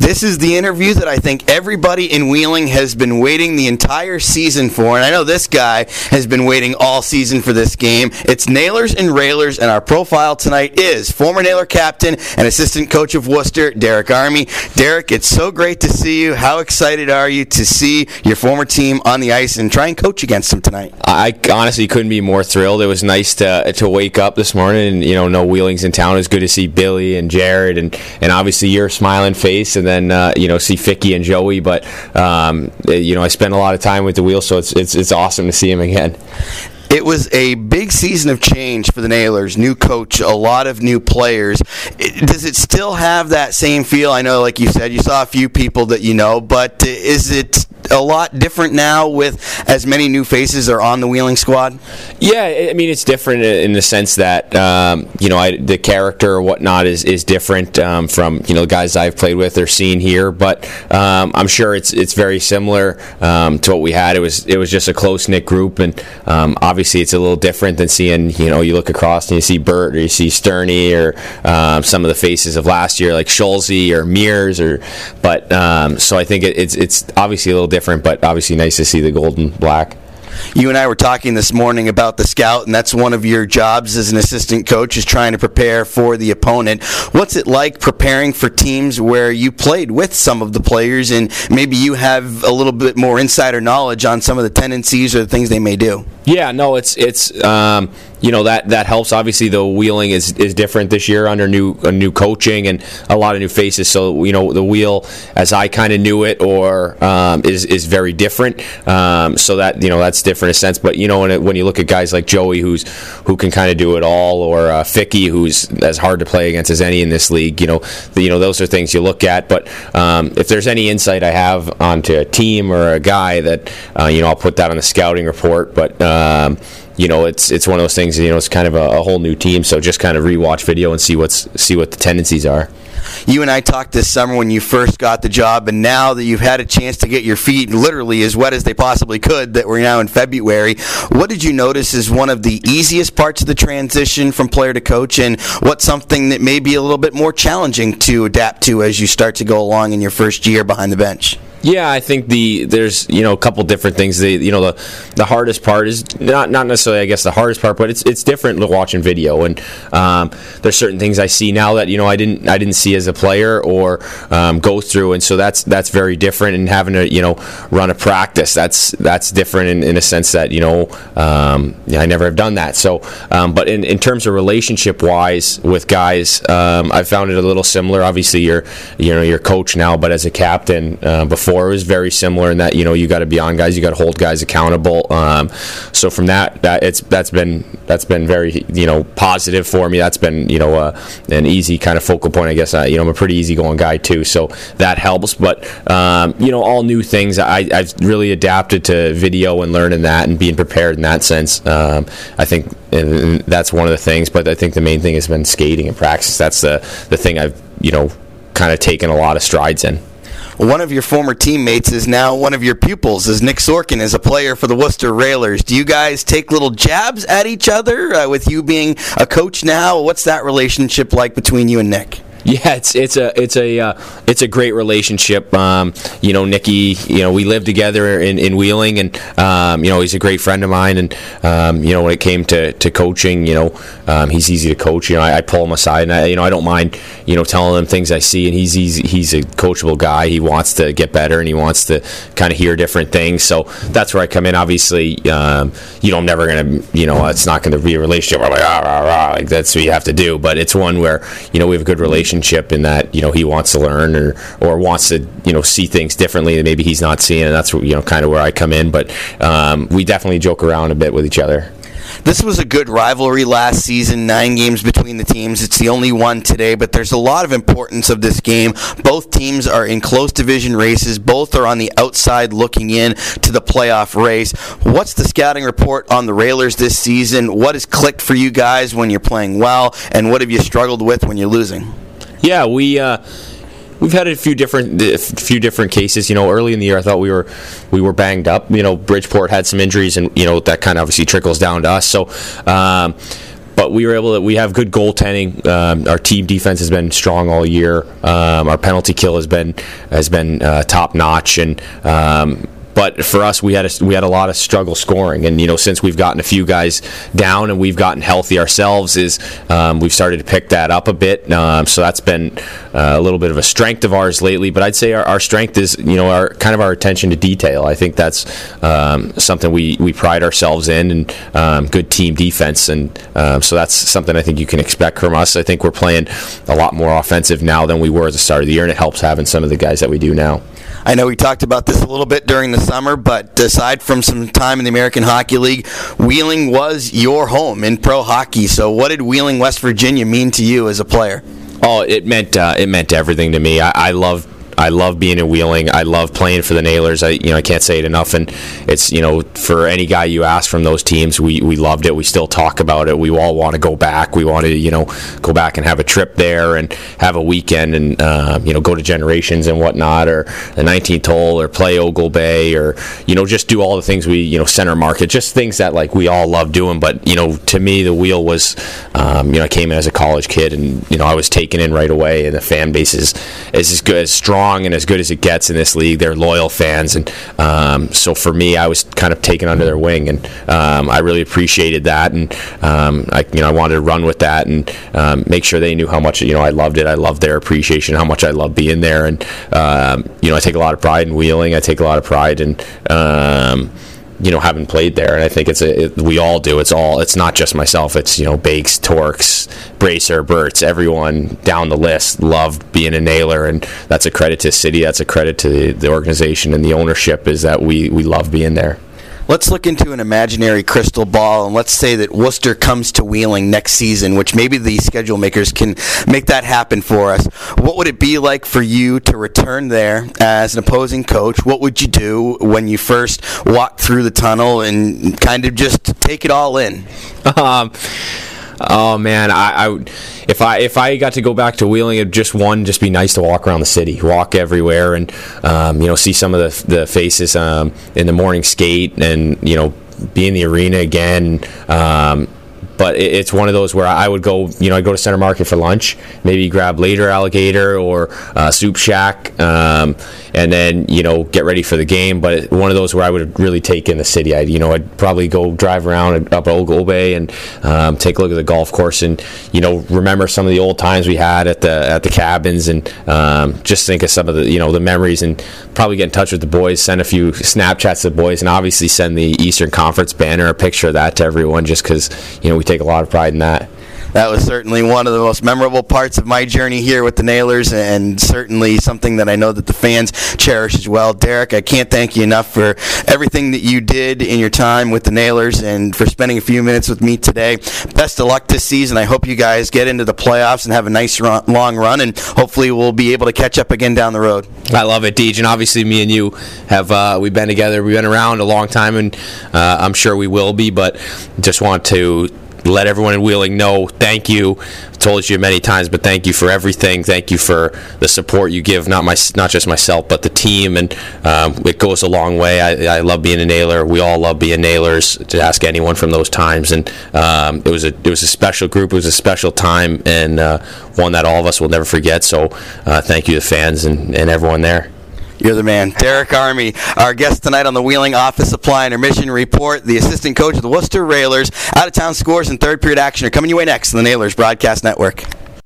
This is the interview that I think everybody in Wheeling has been waiting the entire season for, and I know this guy has been waiting all season for this game. It's Nailers and Railers, and our profile tonight is former Nailer captain and assistant coach of Worcester, Derek Army. Derek, it's so great to see you. How excited are you to see your former team on the ice and try and coach against them tonight? I honestly couldn't be more thrilled. It was nice to to wake up this morning and you know know Wheeling's in town. It's good to see Billy and Jared and and obviously your smiling face and then uh, you know see Ficky and Joey. But um, you know I spent a lot of time with the wheel, so it's it's it's awesome to see him again. It was a big season of change for the Nailers. New coach, a lot of new players. Does it still have that same feel? I know, like you said, you saw a few people that you know, but is it a lot different now with as many new faces are on the Wheeling squad? Yeah, I mean it's different in the sense that um, you know I, the character or whatnot is is different um, from you know the guys I've played with or seen here, but um, I'm sure it's it's very similar um, to what we had. It was it was just a close knit group, and um, obviously it's a little different than seeing you know you look across and you see Bert or you see Sterney or um, some of the faces of last year like Schulze or Mears or but so I think it, it's it's obviously a little different, but obviously nice to see the gold and black. You and I were talking this morning about the scout, and that's one of your jobs as an assistant coach is trying to prepare for the opponent. What's it like preparing for teams where you played with some of the players, and maybe you have a little bit more insider knowledge on some of the tendencies or the things they may do? Yeah, no, it's it's um, you know that that helps. Obviously, the wheeling is, is different this year under new new coaching and a lot of new faces. So you know the wheel, as I kind of knew it, or um, is is very different. Um, so that you know that's different in a sense. But you know when, it, when you look at guys like Joey, who's who can kind of do it all, or uh, Ficky, who's as hard to play against as any in this league. You know, the, you know those are things you look at. But um, if there's any insight I have onto a team or a guy, that uh, you know I'll put that on the scouting report. But um, you know, it's it's one of those things. You know, it's kind of a, a, whole new team, so just kind of rewatch video and see what's see what the tendencies are. You and I talked this summer when you first got the job, and now that you've had a chance to get your feet literally as wet as they possibly could, that we're now in February. What did you notice is one of the easiest parts of the transition from player to coach, and what's something that may be a little bit more challenging to adapt to as you start to go along in your first year behind the bench? Yeah, I think the there's you know a couple different things. The you know the the hardest part is not not necessarily I guess the hardest part, but it's it's different watching video. And um, there's certain things I see now that you know I didn't I didn't see as a player or um, go through, and so that's that's very different. And having to you know run a practice that's that's different in, in a sense that you know um, I never have done that. So, um, but in, in terms of relationship wise with guys, um, I found it a little similar. Obviously, you're you know your coach now, but as a captain uh, before before. It was very similar in that you know you got to be on guys, you got to hold guys accountable. Um, so from that, that it's that's been that's been very you know positive for me. That's been you know uh, an easy kind of focal point. I guess uh, you know I'm a pretty easygoing guy too, so that helps. But um, you know all new things. I, I've really adapted to video and learning that and being prepared in that sense. Um, I think and that's one of the things. But I think the main thing has been skating and practice. That's the the thing I've you know kind of taken a lot of strides in one of your former teammates is now one of your pupils, is Nick Sorkin, is a player for the Worcester Railers. Do you guys take little jabs at each other uh, with you being a coach now? What's that relationship like between you and Nick? Yeah, it's it's a it's a uh, it's a great relationship. Um, you know, Nicky, you know, we lived together in, in Wheeling, and um, you know, he's a great friend of mine. And um, you know, when it came to, to coaching, you know, um, he's easy to coach. You know, I, I, pull him aside, and I, you know, I don't mind you know telling him things I see, and he's he's he's a coachable guy. He wants to get better, and he wants to kind of hear different things. So that's where I come in. Obviously, um, you know, I'm never gonna, you know, it's not to be a relationship where like ah, rah, rah, like that's what you have to do. But it's one where you know we have a good relationship relationship in that you know he wants to learn or or wants to you know see things differently that maybe he's not seeing, and that's you know kind of where I come in. But um, we definitely joke around a bit with each other. This was a good rivalry last season, nine games between the teams. It's the only one today, but there's a lot of importance of this game. Both teams are in close division races. Both are on the outside looking in to the playoff race. What's the scouting report on the Railers this season? What has clicked for you guys when you're playing well, and what have you struggled with when you're losing? Yeah, we. Uh, we've had a few different a few different cases. You know, early in the year, I thought we were we were banged up. You know, Bridgeport had some injuries, and you know that kind of obviously trickles down to us. So. Um, but we were able to. We have good goaltending. Um, our team defense has been strong all year. Um, our penalty kill has been has been uh, top notch, and um, but for us, we had a, we had a lot of struggle scoring, and you know since we've gotten a few guys down and we've gotten healthy ourselves, is um, we've started to pick that up a bit. Um, so that's been uh, a little bit of a strength of ours lately. But I'd say our, our strength is you know our kind of our attention to detail. I think that's um, something we, we pride ourselves in, and um, good team defense, and um, so that's something I think you can expect from us. I think we're playing a lot more offensive now than we were at the start of the year, and it helps having some of the guys that we do now. I know we talked about this a little bit during the summer, but aside from some time in the American Hockey League, Wheeling was your home in pro hockey. So, what did Wheeling, West Virginia, mean to you as a player? Oh, it meant uh, it meant everything to me. I, I love I love being in Wheeling. I love playing for the Nailers. I you know I can't say it enough. And it's you know for any guy you ask from those teams, we, we loved it. We still talk about it. We all want to go back. We want to you know go back and have a trip there and have a weekend and uh, you know go to Generations and whatnot or the 19th hole or play Oglebay or you know just do all the things we you know center market just things that like we all love doing. But you know to me the wheel was um, you know I came in as a college kid and you know I was taken in right away and the fan base is is as good as strong strong and as good as it gets in this league. They're loyal fans, and um, so for me, I was kind of taken under their wing, and um, I really appreciated that, and um, I you know I wanted to run with that and um, make sure they knew how much you know I loved it. I loved their appreciation, how much I love being there, and um, you know I take a lot of pride in wheeling. I take a lot of pride in you know, haven't played there, and I think it's a, it, we all do. It's all. It's not just myself. It's you know, Bakes, Torks, Bracer, Burts, everyone down the list loved being a nailer, and that's a credit to City. That's a credit to the, the organization and the ownership. Is that we we love being there. Let's look into an imaginary crystal ball and let's say that Worcester comes to Wheeling next season, which maybe the schedule makers can make that happen for us. What would it be like for you to return there as an opposing coach? What would you do when you first walked through the tunnel and kind of just take it all in? Um, Oh man, I, I if I if I got to go back to Wheeling, it just one just be nice to walk around the city, walk everywhere, and um, you know see some of the the faces um, in the morning skate, and you know be in the arena again. Um, but it's one of those where I would go, you know, I go to Center Market for lunch, maybe grab later alligator or uh, soup shack, um, and then you know get ready for the game. But one of those where I would really take in the city. I, you know, I'd probably go drive around up Oglebay and um, take a look at the golf course and you know remember some of the old times we had at the at the cabins and um, just think of some of the you know the memories and probably get in touch with the boys, send a few Snapchats to the boys, and obviously send the Eastern Conference banner a picture of that to everyone just because you know we take a lot of pride in that that was certainly one of the most memorable parts of my journey here with the Nailers, and certainly something that I know that the fans cherish as well. Derek, I can't thank you enough for everything that you did in your time with the Nailers and for spending a few minutes with me today. Best of luck this season. I hope you guys get into the playoffs and have a nice run, long run, and hopefully we'll be able to catch up again down the road. I love it, Deej, and obviously me and you have uh, we've been together. We've been around a long time, and uh, I'm sure we will be. But just want to let everyone in Wheeling know thank you. I've told you many times, but thank you for everything. Thank you for the support you give, not my, not just myself, but the team, and um, it goes a long way. I, I, love being a nailer. We all love being nailers. To ask anyone from those times, and um, it was a it was a special group. It was a special time, and uh, one that all of us will never forget. So, uh, thank you to fans and, and everyone there. You're the man. Derek Army, our guest tonight on the Wheeling Office Supply Intermission Report, the assistant coach of the Worcester Railers. Out of town scores and third period action are coming your way next on the Nailers Broadcast Network.